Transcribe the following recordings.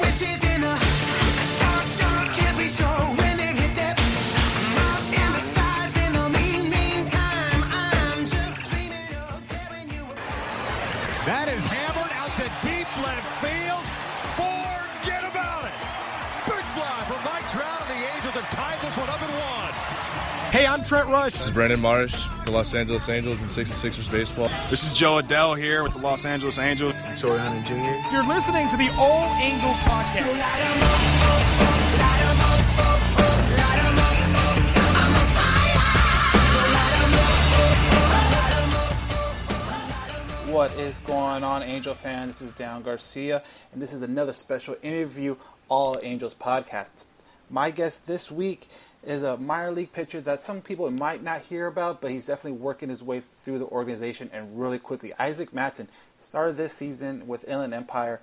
That Hey, I'm Trent Rush. This is Brandon Marsh, the Los Angeles Angels and 66ers baseball. This is Jo Adell here with the Los Angeles Angels. Torii Hunter Jr. You're listening to the All Angels podcast. What is going on, Angel fans? This is Dan Garcia, and this is another special interview All Angels podcast. My guest this week is a minor league pitcher that some people might not hear about, but he's definitely working his way through the organization and really quickly. Isaac Mattson started this season with Inland Empire,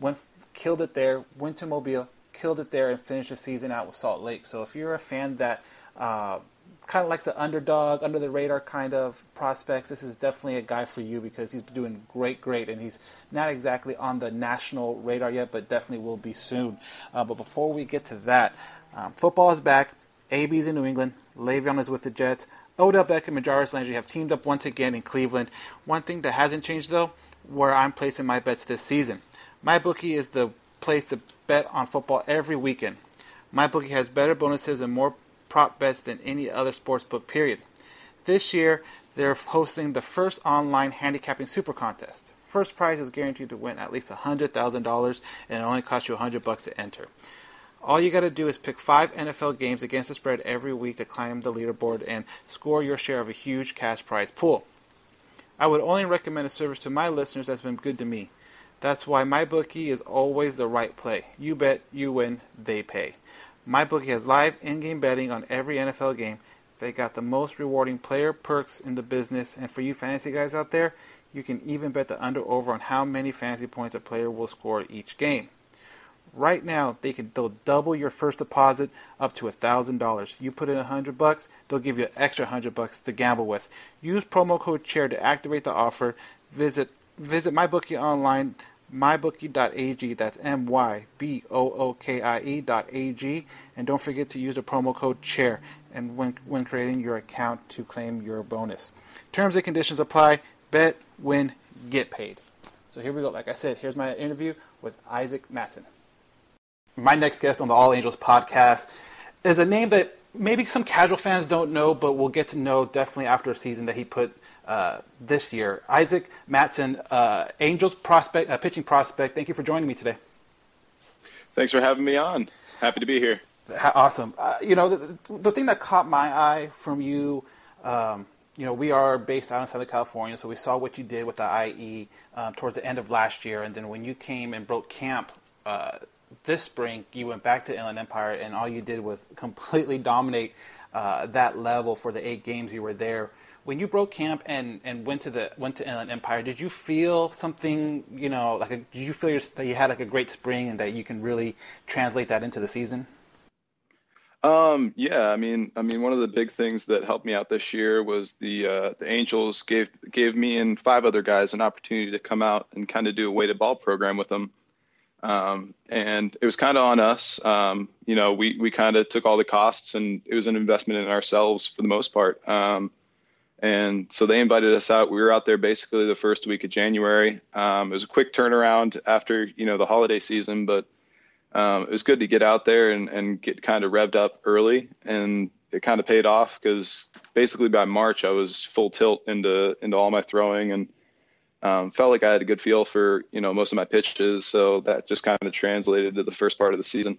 went killed it there, went to Mobile, killed it there, and finished the season out with Salt Lake. So if you're a fan that uh, kind of likes the underdog, under the radar kind of prospects, this is definitely a guy for you because he's doing great, great, and he's not exactly on the national radar yet, but definitely will be soon. Uh, but before we get to that, um, football is back. AB's in New England. Le'Veon is with the Jets. Odell Beckham and Jarvis Landry have teamed up once again in Cleveland. One thing that hasn't changed though, where I'm placing my bets this season. My bookie is the place to bet on football every weekend. My bookie has better bonuses and more prop bets than any other sports book. Period. This year, they're hosting the first online handicapping super contest. First prize is guaranteed to win at least $100,000 and it only costs you 100 bucks to enter. All you got to do is pick five NFL games against the spread every week to climb the leaderboard and score your share of a huge cash prize pool. I would only recommend a service to my listeners that's been good to me. That's why my bookie is always the right play. You bet, you win, they pay. My bookie has live in-game betting on every NFL game. They got the most rewarding player perks in the business, and for you fantasy guys out there, you can even bet the under over on how many fantasy points a player will score each game. Right now, they can they'll double your first deposit up to thousand dollars. You put in a hundred bucks, they'll give you an extra hundred bucks to gamble with. Use promo code chair to activate the offer. Visit visit MyBookie online, mybookie.ag. That's m y b o o k i e dot a g. And don't forget to use the promo code chair and when when creating your account to claim your bonus. Terms and conditions apply. Bet, win, get paid. So here we go. Like I said, here's my interview with Isaac Mattson. My next guest on the All Angels podcast is a name that maybe some casual fans don't know, but we'll get to know definitely after a season that he put uh, this year. Isaac Mattson, uh, Angels prospect, uh, pitching prospect. Thank you for joining me today. Thanks for having me on. Happy to be here. Awesome. Uh, you know, the, the thing that caught my eye from you, um, you know, we are based out in Southern California, so we saw what you did with the IE um, towards the end of last year, and then when you came and broke camp uh, this spring, you went back to Inland Empire, and all you did was completely dominate uh, that level for the eight games you were there. When you broke camp and, and went to the went to Inland Empire, did you feel something? You know, like a, did you feel that you had like a great spring and that you can really translate that into the season? Um, yeah, I mean, I mean, one of the big things that helped me out this year was the uh, the Angels gave gave me and five other guys an opportunity to come out and kind of do a weighted ball program with them. Um, and it was kind of on us. Um, you know, we, we kind of took all the costs and it was an investment in ourselves for the most part. Um, and so they invited us out. We were out there basically the first week of January. Um, it was a quick turnaround after, you know, the holiday season, but um, it was good to get out there and, and get kind of revved up early. And it kind of paid off because basically by March I was full tilt into, into all my throwing and, um, felt like I had a good feel for you know most of my pitches, so that just kind of translated to the first part of the season.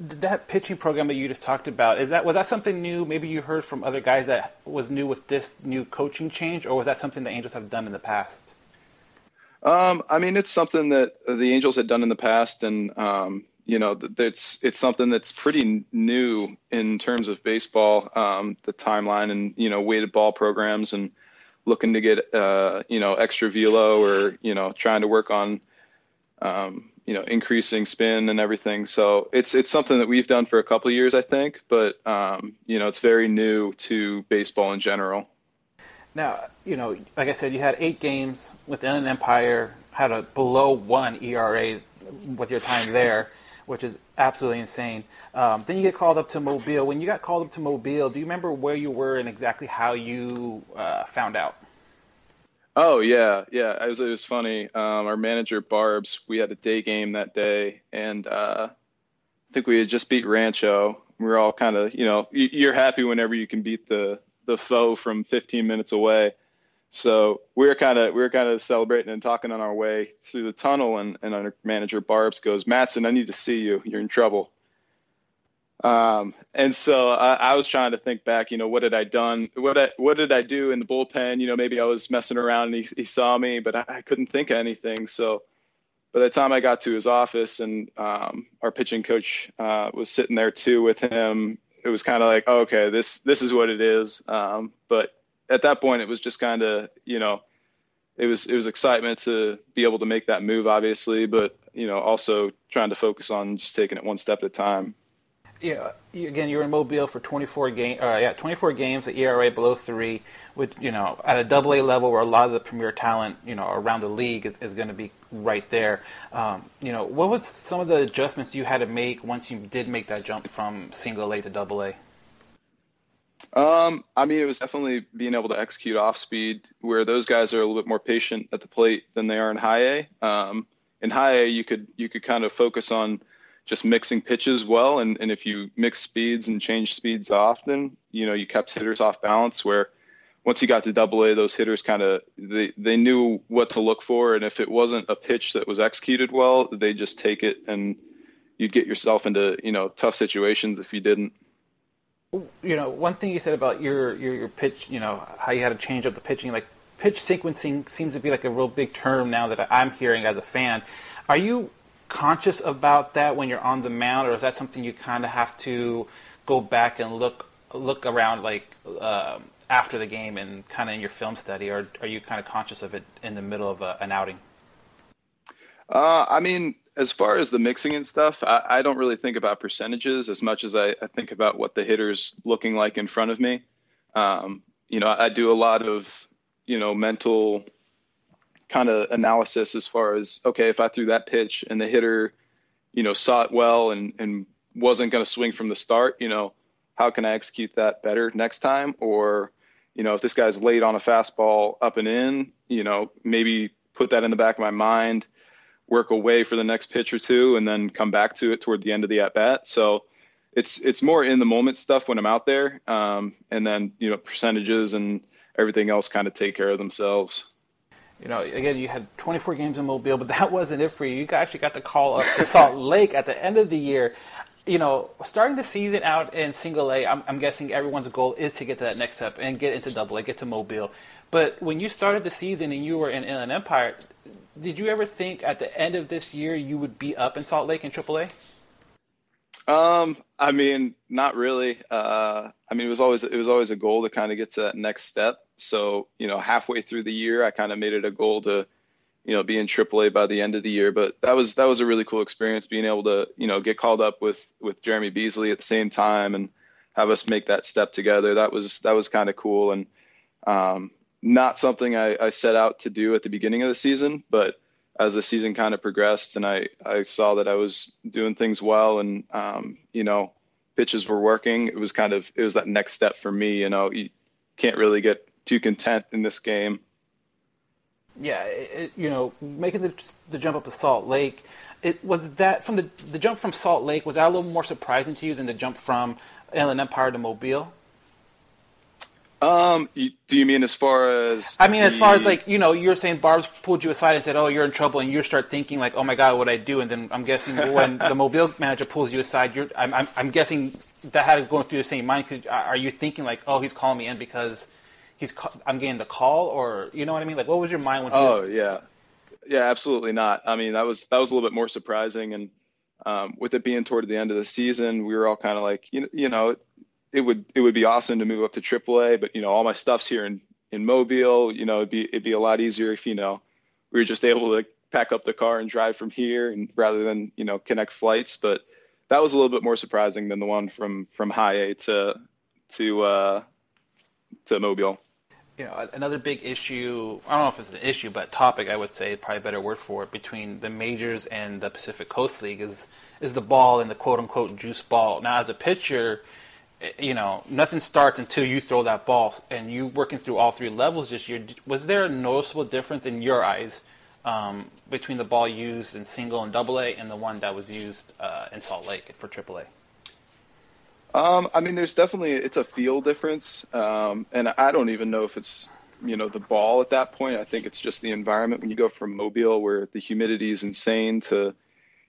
That pitching program that you just talked about is that was that something new? Maybe you heard from other guys that was new with this new coaching change, or was that something the Angels have done in the past? Um, I mean, it's something that the Angels had done in the past, and um, you know, it's it's something that's pretty new in terms of baseball, um, the timeline and you know weighted ball programs and looking to get uh, you know extra velo or you know trying to work on um, you know increasing spin and everything. So it's it's something that we've done for a couple years, I think, but um, you know it's very new to baseball in general. Now, you know, like I said, you had eight games with Inland Empire, had a below one ERA with your time there, which is absolutely insane. Um, then you get called up to Mobile. When you got called up to Mobile, do you remember where you were and exactly how you uh, found out? Oh yeah, yeah. It was it was funny. Um, our manager Barb's, we had a day game that day, and uh, I think we had just beat Rancho. We were all kind of, you know, you're happy whenever you can beat the the foe from 15 minutes away. So we were kind of we were kind of celebrating and talking on our way through the tunnel, and, and our manager Barb's goes, Mattson, I need to see you. You're in trouble. Um, and so I, I, was trying to think back, you know, what had I done? What I, what did I do in the bullpen? You know, maybe I was messing around and he, he saw me, but I, I, couldn't think of anything. So by the time I got to his office and um, our pitching coach uh, was sitting there too with him, it was kind of like, okay, this this is what it is. Um, but at that point, it was just kind of, you know, it was it was excitement to be able to make that move, obviously, but you know, also trying to focus on just taking it one step at a time. Yeah, again, you're in Mobile for 24 game, uh, yeah, 24 games, the ERA below three, with you know at a Double A level where a lot of the premier talent, you know, around the league is, is going to be right there. Um, you know, what was some of the adjustments you had to make once you did make that jump from Single A to Double A? Um, I mean, it was definitely being able to execute off speed, where those guys are a little bit more patient at the plate than they are in high A. Um, in high A, you could you could kind of focus on just mixing pitches well, and, and if you mix speeds and change speeds often, you know, you kept hitters off balance. Where once you got to Double A, those hitters kind of they they knew what to look for, and if it wasn't a pitch that was executed well, they just take it, and you'd get yourself into you know tough situations if you didn't you know, one thing you said about your, your, your pitch, you know, how you had to change up the pitching, like pitch sequencing seems to be like a real big term now that I'm hearing as a fan. Are you conscious about that when you're on the mound, or is that something you kind of have to go back and look look around like uh, after the game and kind of in your film study, or are you kind of conscious of it in the middle of a, an outing? Uh, I mean, as far as the mixing and stuff, I, I don't really think about percentages as much as I, I, think about what the hitter's looking like in front of me. Um, you know, I do a lot of, you know, mental kind of analysis as far as, okay, if I threw that pitch and the hitter, you know, saw it well and, and wasn't going to swing from the start, you know, how can I execute that better next time? Or, you know, if this guy's late on a fastball up and in, you know, maybe put that in the back of my mind – work away for the next pitch or two and then come back to it toward the end of the at bat. So it's it's more in the moment stuff when I'm out there, um, and then you know percentages and everything else kind of take care of themselves. You know, again, you had 24 games in Mobile, but that wasn't it for you. You actually got to call up to Salt Lake at the end of the year. You know, starting the season out in Single A, I'm, I'm guessing everyone's goal is to get to that next step and get into Double A, get to Mobile. But when you started the season and you were in Inland Empire, did you ever think at the end of this year you would be up in Salt Lake in AAA? Um, I mean, not really. Uh, I mean, it was always it was always a goal to kind of get to that next step. So, you know, halfway through the year, I kind of made it a goal to, you know, be in AAA by the end of the year. But that was that was a really cool experience, being able to, you know, get called up with with Jeremy Beasley at the same time and have us make that step together. That was that was kind of cool. And um, not something I, I, set out to do at the beginning of the season, but as the season kind of progressed and I, I saw that I was doing things well and, um, you know, pitches were working, it was kind of, it was that next step for me, you know, you can't really get too content in this game. Yeah, it, you know, making the, the jump up to Salt Lake, it was that from the the jump from Salt Lake was that a little more surprising to you than the jump from Inland Empire to Mobile? Um, do you mean as far as? I mean, as far as like you know, you're saying Barb's pulled you aside and said, "Oh, you're in trouble," and you start thinking like, "Oh my God, what I do?" And then I'm guessing when the mobile manager pulls you aside, you're I'm, I'm, I'm guessing that had going through the same mind. Cause are you thinking like, "Oh, he's calling me in because he's I'm getting the call," or you know what I mean? Like, what was your mind when? oh was... yeah, yeah, absolutely not. I mean, that was that was a little bit more surprising, and um, with it being toward the end of the season, we were all kind of like, you you know, it would it would be awesome to move up to AAA, but you know, all my stuff's here in in Mobile. You know, it'd be it'd be a lot easier if you know we were just able to pack up the car and drive from here, and rather than you know connect flights. But that was a little bit more surprising than the one from from High A to to uh, to Mobile. You know, another big issue. I don't know if it's an issue, but topic I would say probably a better word for it between the majors and the Pacific Coast League is is the ball and the quote unquote juice ball. Now, as a pitcher, you know, nothing starts until you throw that ball, and you working through all three levels this year. Was there a noticeable difference in your eyes um, between the ball used in single and double A and the one that was used uh, in Salt Lake for triple A? Um, I mean, there's definitely it's a feel difference, um, and I don't even know if it's you know the ball at that point. I think it's just the environment when you go from Mobile where the humidity is insane to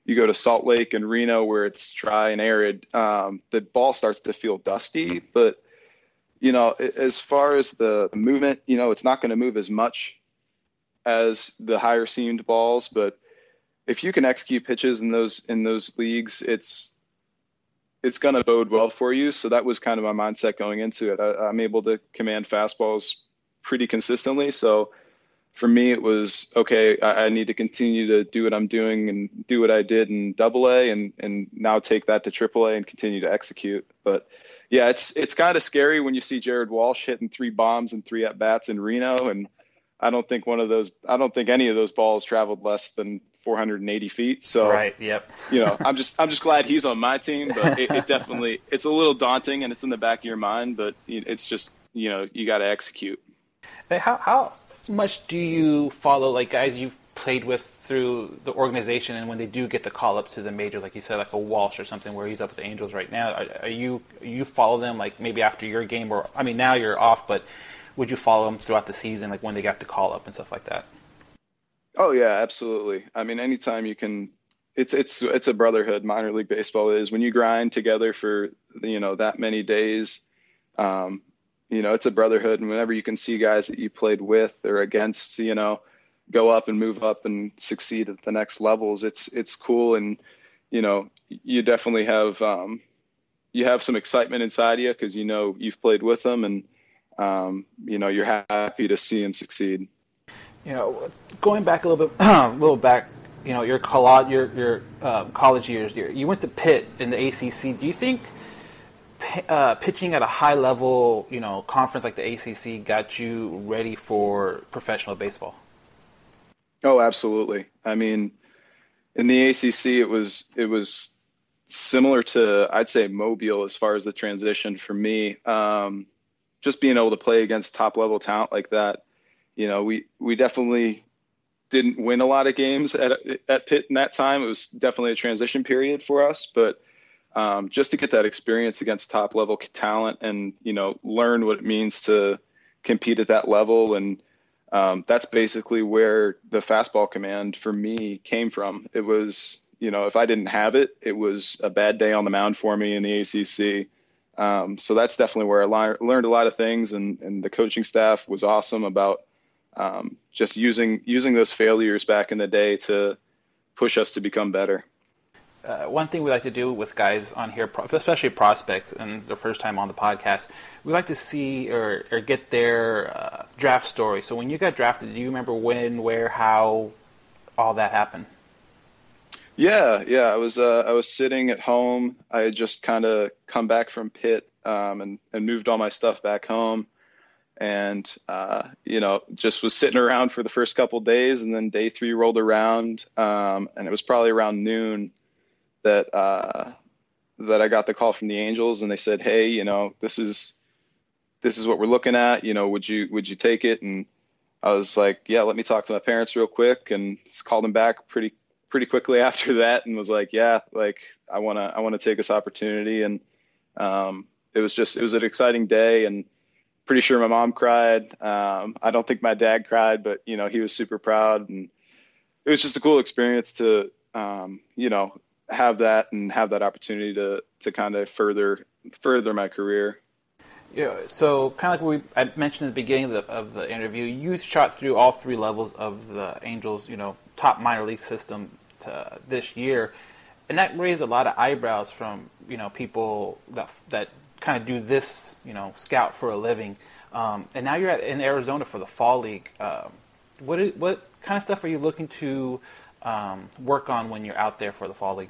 you go to Salt Lake and Reno where it's dry and arid. Um, the ball starts to feel dusty, but you know as far as the movement, you know it's not going to move as much as the higher seamed balls, but if you can execute pitches in those in those leagues, it's it's going to bode well for you. So that was kind of my mindset going into it. I, am able to command fastballs pretty consistently. So for me, it was okay. I, I, need to continue to do what I'm doing and do what I did in Double A, and and now take that to Triple A and continue to execute. But yeah, it's it's kind of scary when you see Jared Walsh hitting three bombs and three at bats in Reno, and I don't think one of those. I don't think any of those balls traveled less than 480 feet. So right, yep. you know, I'm just I'm just glad he's on my team, but it, it, definitely it's a little daunting and it's in the back of your mind, but it's just you know you got to execute. Hey, how how much do you follow like guys you've played with through the organization, and when they do get the call up to the majors, like you said, like a Walsh or something, where he's up with the Angels right now, are, are you you follow them like maybe after your game, or I mean now you're off, but would you follow them throughout the season, like when they got the call up and stuff like that? Oh yeah, absolutely. I mean, anytime you can, it's it's it's a brotherhood. Minor league baseball is when you grind together for you know that many days. Um, you know, it's a brotherhood, and whenever you can see guys that you played with or against, you know, go up and move up and succeed at the next levels, it's it's cool, and you know, you definitely have um, you have some excitement inside you because you know you've played with them, and um, you know you're happy to see them succeed you know, going back a little bit, a little back, you know, your college, your your um, college years, you went to Pitt in the ACC. Do you think uh, pitching at a high level, you know, conference like the ACC got you ready for professional baseball? Oh, absolutely. I mean, in the ACC, it was it was similar to I'd say Mobile as far as the transition for me. Um, just being able to play against top level talent like that you know, we we definitely didn't win a lot of games at at Pitt in that time. It was definitely a transition period for us, but um, just to get that experience against top level talent and you know learn what it means to compete at that level and um, that's basically where the fastball command for me came from. It was, you know, if I didn't have it, it was a bad day on the mound for me in the ACC. Um, so that's definitely where I learned a lot of things, and, and the coaching staff was awesome about um, just using using those failures back in the day to push us to become better. Uh, one thing we like to do with guys on here, especially prospects, and their first time on the podcast, we like to see or, or get their uh, draft story. So when you got drafted, do you remember when, where, how, all that happened? Yeah, yeah. I was uh, I was sitting at home. I had just kind of come back from Pitt um, and and moved all my stuff back home and uh, you know just was sitting around for the first couple days and then day three rolled around um, and it was probably around noon that uh, that I got the call from the Angels and they said hey you know this is this is what we're looking at. You know would you would you take it? And I was like yeah let me talk to my parents real quick and called them back pretty pretty quickly after that and was like yeah like I want to I want to take this opportunity. And um, it was just it was an exciting day and pretty sure my mom cried. Um, I don't think my dad cried, but you know he was super proud, and it was just a cool experience to um, you know have that and have that opportunity to to kind of further further my career. Yeah, so kind of like we I mentioned at the beginning of the, of the interview, you shot through all three levels of the Angels, you know, top minor league system to, this year. and that raised a lot of eyebrows from you know people that that kind of do this you know scout for a living. Um, and now you're at, in Arizona for the fall league. Um, what is, what kind of stuff are you looking to um, work on when you're out there for the fall league?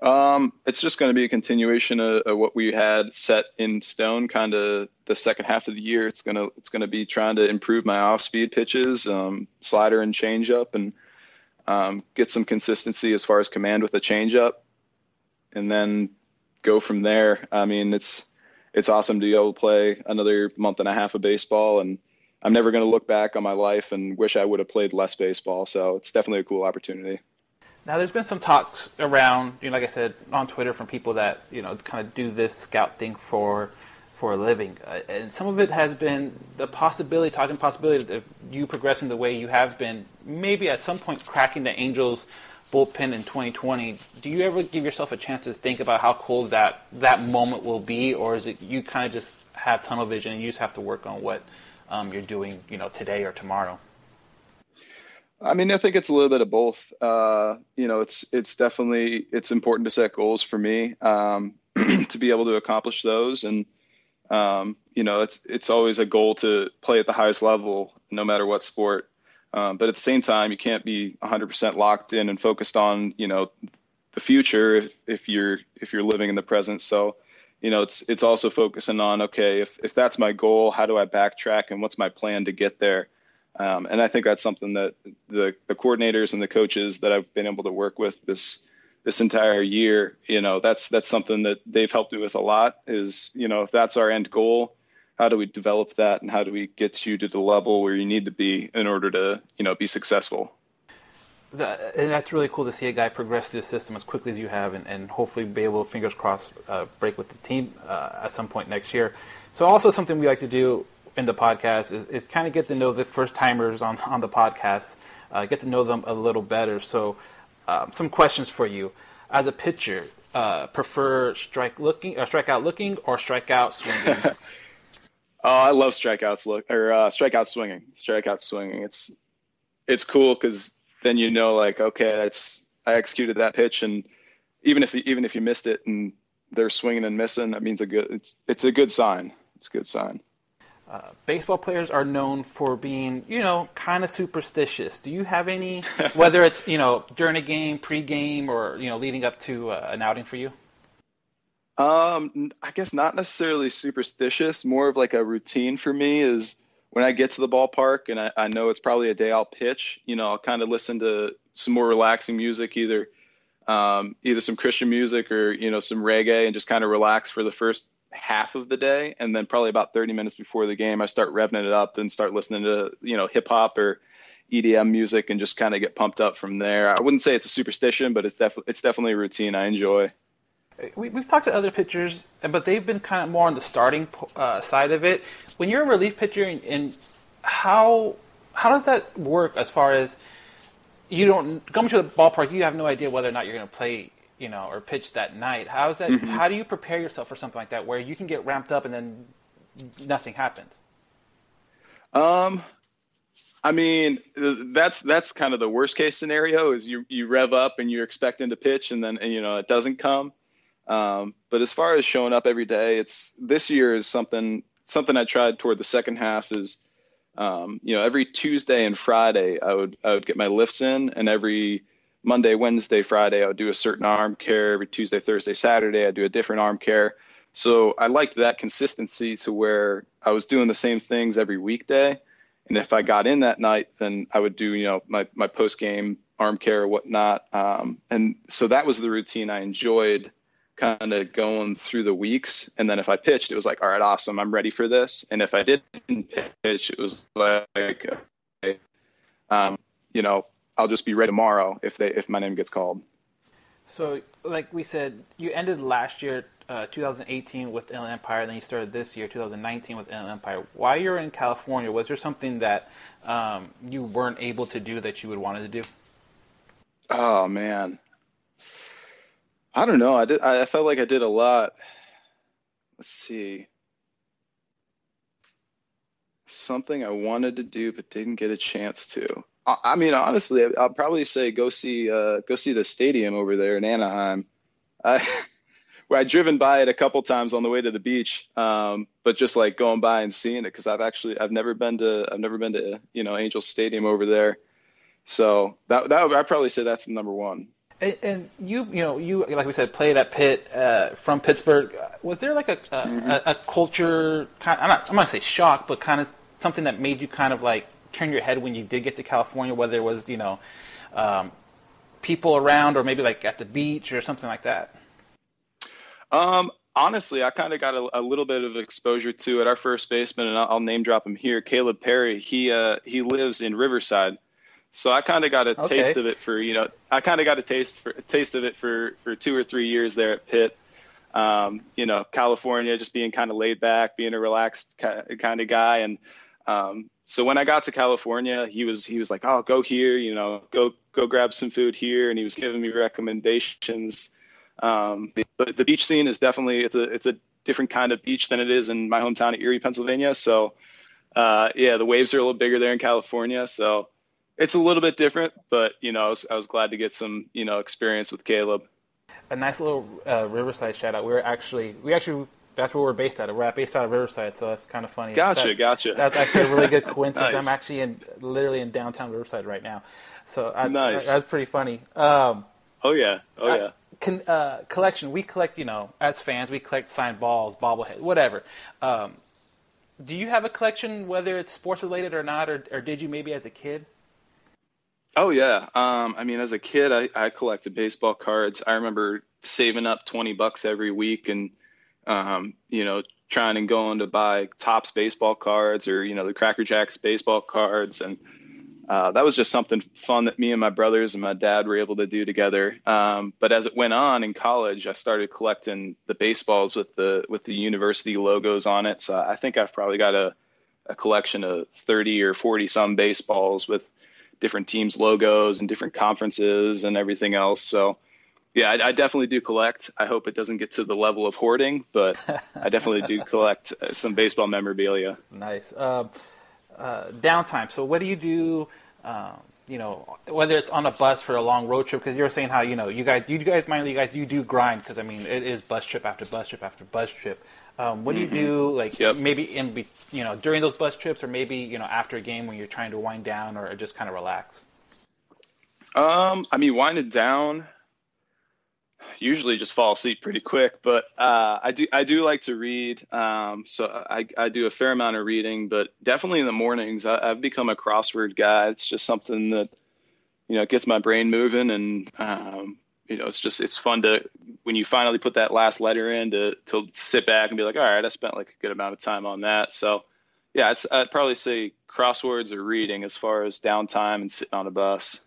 Um, it's just going to be a continuation of, of, what we had set in stone. Kind of the second half of the year, it's gonna it's gonna be trying to improve my off speed pitches, um, slider and changeup, and um, get some consistency as far as command with the changeup, and then go from there. I mean, it's it's awesome to be able to play another month and a half of baseball, and I'm never going to look back on my life and wish I would have played less baseball. So it's definitely a cool opportunity. Now, there's been some talks around, you know, like I said, on Twitter from people that you know kind of do this scout thing for for a living, uh, and some of it has been the possibility, talking possibility of you progressing the way you have been, maybe at some point cracking the Angels bullpen in 2020. Do you ever give yourself a chance to think about how cool that that moment will be, or is it you kind of just have tunnel vision and you just have to work on what um, you're doing, you know, today or tomorrow? I mean, I think it's a little bit of both. Uh, you know, it's it's definitely it's important to set goals for me um, to be able to accomplish those, and um, you know, it's it's always a goal to play at the highest level, no matter what sport. Um, but at the same time, you can't be 100% locked in and focused on you know the future if, if you're if you're living in the present. So, you know, it's it's also focusing on okay, if if that's my goal, how do I backtrack and what's my plan to get there? Um, and I think that's something that the, the coordinators and the coaches that I've been able to work with this this entire year, you know, that's that's something that they've helped me with a lot. Is you know, if that's our end goal, how do we develop that, and how do we get you to the level where you need to be in order to you know be successful? and that's really cool to see a guy progress through the system as quickly as you have, and, and hopefully be able, fingers crossed, uh, break with the team uh, at some point next year. So, also something we like to do in the podcast is, is kind of get to know the first timers on, on the podcast, uh, get to know them a little better. So, um, some questions for you. As a pitcher, uh, prefer strike looking, or uh, strikeout looking, or strikeout swinging? oh, I love strikeouts look or uh, strikeout swinging. Strikeout swinging. It's it's cool because then you know like okay, that's I executed that pitch, and even if even if you missed it and they're swinging and missing, that means a good. It's it's a good sign. It's a good sign. Uh, baseball players are known for being, you know, kind of superstitious. Do you have any, whether it's you know during a game, pre-game, or you know leading up to uh, an outing for you? Um, I guess not necessarily superstitious. More of like a routine for me is when I get to the ballpark and I, I know it's probably a day I'll pitch. You know, I'll kind of listen to some more relaxing music, either um, either some Christian music or you know some reggae, and just kind of relax for the first half of the day, and then probably about 30 minutes before the game, I start revving it up and start listening to you know hip hop or EDM music and just kind of get pumped up from there. I wouldn't say it's a superstition, but it's definitely it's definitely a routine I enjoy. We, have talked to other pitchers, but they've been kind of more on the starting uh, side of it. When you're a relief pitcher, and, and how how does that work as far as you don't come to the ballpark, you have no idea whether or not you're going to play you know, or pitch that night. How is that? Mm-hmm. How do you prepare yourself for something like that, where you can get ramped up and then nothing happens? Um, I mean, that's that's kind of the worst case scenario. Is you you rev up and you're expecting to pitch, and then and, you know it doesn't come. Um, but as far as showing up every day, it's this year is something something I tried toward the second half is. Um, you know, every Tuesday and Friday, I would I would get my lifts in, and every Monday, Wednesday, Friday, I would do a certain arm care. Every Tuesday, Thursday, Saturday, I do a different arm care. So I liked that consistency to where I was doing the same things every weekday. And if I got in that night, then I would do, you know, my, my post game arm care or whatnot. Um, and so that was the routine I enjoyed kind of going through the weeks. And then if I pitched, it was like, all right, awesome, I'm ready for this. And if I didn't pitch, it was like, okay, um, you know, I'll just be ready tomorrow if they if my name gets called. So, like we said, you ended last year, uh, 2018, with Inland Empire, then you started this year, 2019, with Inland Empire. While you're in California, was there something that um, you weren't able to do that you would wanted to do? Oh man, I don't know. I did. I felt like I did a lot. Let's see. Something I wanted to do but didn't get a chance to. I mean, honestly, I'll probably say go see uh, go see the stadium over there in Anaheim. I where I'd driven by it a couple times on the way to the beach, um, but just like going by and seeing it because I've actually I've never been to I've never been to you know Angel Stadium over there, so that that I'd probably say that's the number one. And, and you, you know, you like we said, played at Pitt uh, from Pittsburgh. Was there like a a, mm-hmm. a, a culture? Kind of, I'm not I'm not gonna say shock, but kind of something that made you kind of like turn your head when you did get to California, whether it was you know um, people around or maybe like at the beach or something like that. Um, honestly, I kind of got a, a, little bit of exposure to it. Our first baseman, and I'll, I'll name drop him here, Caleb Perry. He uh, he lives in Riverside, so I kind of got a okay. taste of it for you know I kind of got a taste for a taste of it for for two or three years there at Pitt. Um, you know, California, just being kind of laid back, being a relaxed kind of guy, and um, so when I got to California, he was he was like, "Oh, go here, you know, go go grab some food here," and he was giving me recommendations. Um, but the beach scene is definitely it's a it's a different kind of beach than it is in my hometown of Erie, Pennsylvania. So uh, yeah, the waves are a little bigger there in California, so it's a little bit different. But you know, I was, I was glad to get some you know experience with Caleb. A nice little uh, Riverside shout out. We are actually we actually that's where we're based out of. We're based out of Riverside, so that's kind of funny. Gotcha, that, gotcha. That's actually a really good coincidence. nice. I'm actually in literally in downtown Riverside right now, so I, nice. that's pretty funny. Um, oh yeah, oh yeah. Con, uh, collection. We collect, you know, as fans, we collect signed balls, bobblehead, whatever. Um, do you have a collection, whether it's sports related or not, or, or did you maybe as a kid? Oh yeah. Um, I mean, as a kid, I, I collected baseball cards. I remember saving up twenty bucks every week and um, you know, trying and going to buy Topps baseball cards or you know the Cracker Jacks baseball cards, and uh, that was just something fun that me and my brothers and my dad were able to do together. Um, but as it went on in college, I started collecting the baseballs with the with the university logos on it. So I think I've probably got a a collection of 30 or 40 some baseballs with different teams logos and different conferences and everything else. So yeah, I, I, definitely do collect. I hope it doesn't get to the level of hoarding, but I definitely do collect uh, some baseball memorabilia. Nice. Uh, uh, downtime. So, what do you do? Um, you know, whether it's on a bus for a long road trip, because you're saying how you know you guys, you guys, mainly you guys, you do grind because I mean it is bus trip after bus trip after bus trip. Um, what do you mm-hmm. do, like yep. maybe in you know during those bus trips, or maybe you know after a game when you're trying to wind down or just kind of relax? Um, I mean, winding down usually just fall asleep pretty quick, but uh, I do I do like to read. Um, so I, I do a fair amount of reading, but definitely in the mornings I, have become a crossword guy. It's just something that you know gets my brain moving, and um, you know it's just it's fun to when you finally put that last letter in to to sit back and be like, all right, I spent like a good amount of time on that. So yeah, it's I'd probably say crosswords or reading as far as downtime and sitting on a bus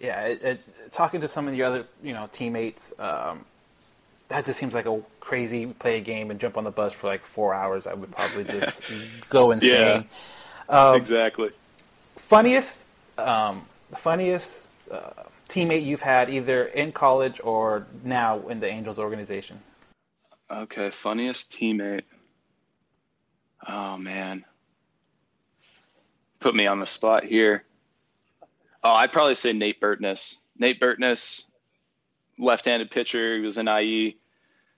yeah, it, it, talking to some of your other you know teammates, um, that just seems like a crazy play a game and jump on the bus for like four hours. I would probably just go insane. Yeah, um, exactly. Funniest, um, funniest uh, teammate you've had either in college or now in the Angels organization. Okay, funniest teammate. Oh man, put me on the spot here. Oh, I'd probably say Nate Bertness. Nate Bertness, left-handed pitcher. He was in IE.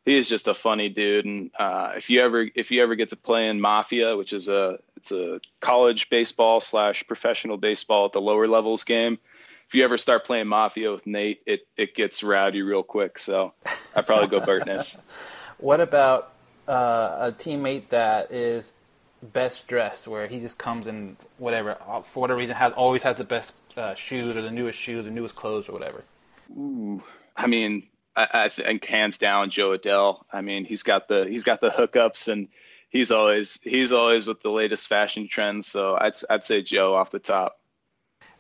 He is just a funny dude, and uh, if you ever if you ever get to play in Mafia, which is a it's a college baseball slash professional baseball at the lower levels game, if you ever start playing Mafia with Nate, it it gets rowdy real quick. So I'd probably go Bertness. what about uh, a teammate that is best dressed, where he just comes in whatever uh, for whatever reason has always has the best uh, shoes or the newest shoes, the newest clothes or whatever? Ooh, I mean, I, I think hands down Jo Adell. I mean, he's got the he's got the hookups and he's always he's always with the latest fashion trends. So I'd I'd say Joe off the top.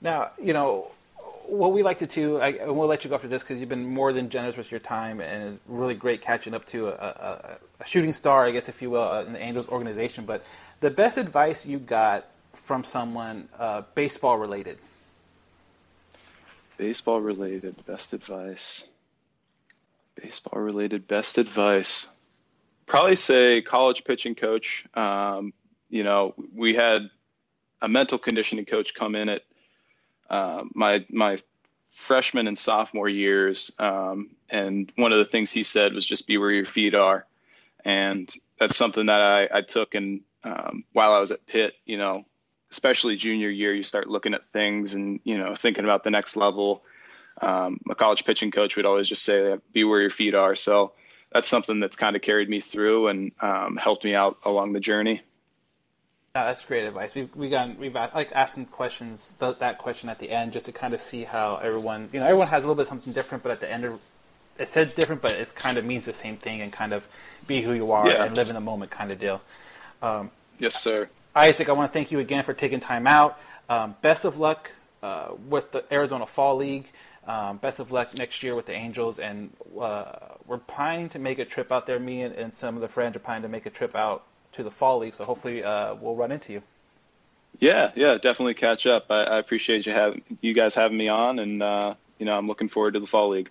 Now you know what we like to do. I, and we'll let you go after this because you've been more than generous with your time and really great catching up to a, a, a shooting star, I guess, if you will, uh, in the Angels organization. But the best advice you got from someone uh, baseball related Baseball related best advice. Baseball related best advice. Probably say college pitching coach. Um, you know, we had a mental conditioning coach come in at uh, my my freshman and sophomore years. Um, and one of the things he said was just be where your feet are, and that's something that I, I took and um, while I was at Pitt, you know, especially junior year, you start looking at things and you know thinking about the next level. Um, a college pitching coach would always just say, "Be where your feet are." So that's something that's kind of carried me through and um, helped me out along the journey. That's great advice. We've we got we've like asking questions th- that question at the end just to kind of see how everyone you know everyone has a little bit something different, but at the end of, it said different, but it kind of means the same thing and kind of be who you are Yeah. and live in the moment kind of deal. Um, Yes, sir. Isaac, I want to thank you again for taking time out. Um, best of luck uh, with the Arizona Fall League. Um, best of luck next year with the Angels, and uh, we're planning to make a trip out there. Me and, and some of the friends are planning to make a trip out to the Fall League, so hopefully uh, we'll run into you. Yeah, yeah, definitely catch up. I, I appreciate you have you guys having me on, and uh, you know I'm looking forward to the fall league.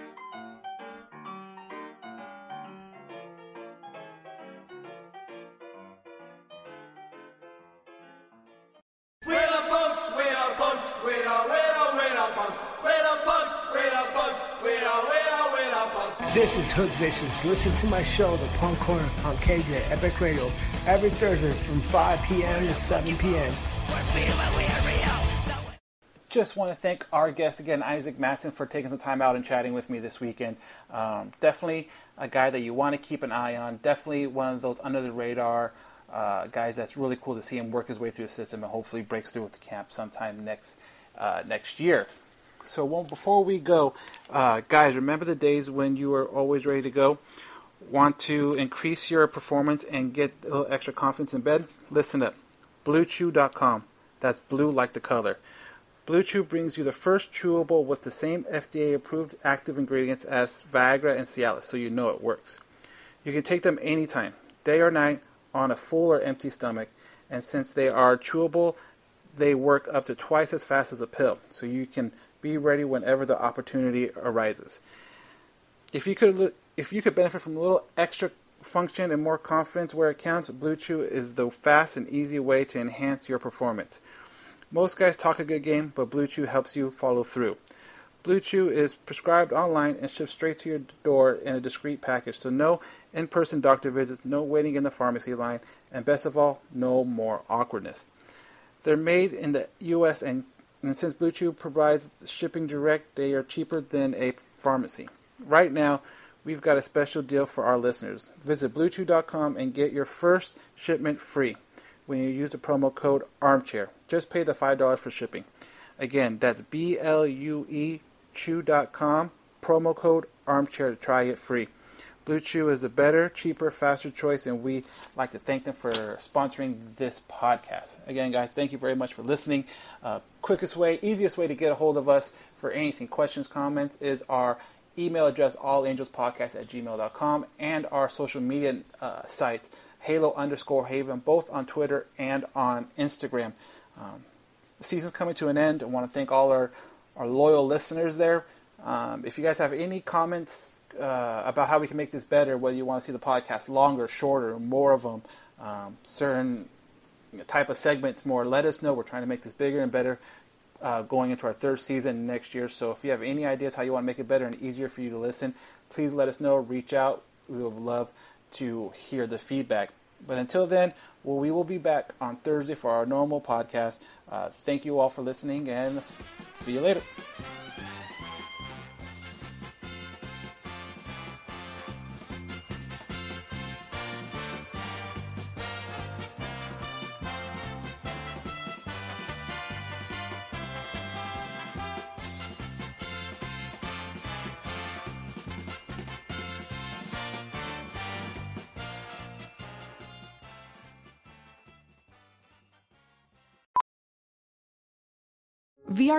Vicious. Listen to my show, The Punk Corner, on KJ Epic Radio, every Thursday from 5 p.m. to 7 p.m. Just want to thank our guest again, Isaac Mattson, for taking some time out and chatting with me this weekend. Um, definitely a guy that you want to keep an eye on. Definitely one of those under the radar uh, guys that's really cool to see him work his way through the system and hopefully breaks through with the camp sometime next uh, next year. So well, before we go, uh, guys, remember the days when you were always ready to go? Want to increase your performance and get a little extra confidence in bed? Listen up. BlueChew.com. That's blue like the color. Blue Chew brings you the first chewable with the same FDA approved active ingredients as Viagra and Cialis, so you know it works. You can take them anytime, day or night, on a full or empty stomach, and since they are chewable, they work up to twice as fast as a pill, so you can be ready whenever the opportunity arises. If you could, if you could benefit from a little extra function and more confidence where it counts, Blue Chew is the fast and easy way to enhance your performance. Most guys talk a good game, but Blue Chew helps you follow through. Blue Chew is prescribed online and shipped straight to your door in a discreet package, so no in person doctor visits, no waiting in the pharmacy line, and best of all, no more awkwardness. They're made in the U.S. and, and since Blue Chew provides shipping direct, they are cheaper than a pharmacy. Right now, we've got a special deal for our listeners. Visit BlueChew.com and get your first shipment free when you use the promo code ARMCHAIR. Just pay the $5 for shipping. Again, that's B L U E Chew.com, promo code ARMCHAIR to try it free. Blue Chew is a better, cheaper, faster choice, and we like to thank them for sponsoring this podcast. Again, guys, thank you very much for listening. Uh, quickest way, easiest way to get a hold of us for anything, questions, comments, is our email address, allangelspodcast at gmail.com, and our social media uh, sites, halo underscore haven, both on Twitter and on Instagram. Um, the season's coming to an end. I want to thank all our, our loyal listeners there. Um, if you guys have any comments uh, about how we can make this better, whether you want to see the podcast longer, shorter, more of them, um, certain type of segments more, let us know. We're trying to make this bigger and better uh, going into our third season next year. So if you have any ideas how you want to make it better and easier for you to listen, please let us know. Reach out. We would love to hear the feedback. But until then, well, we will be back on Thursday for our normal podcast. Uh, thank you all for listening and see you later.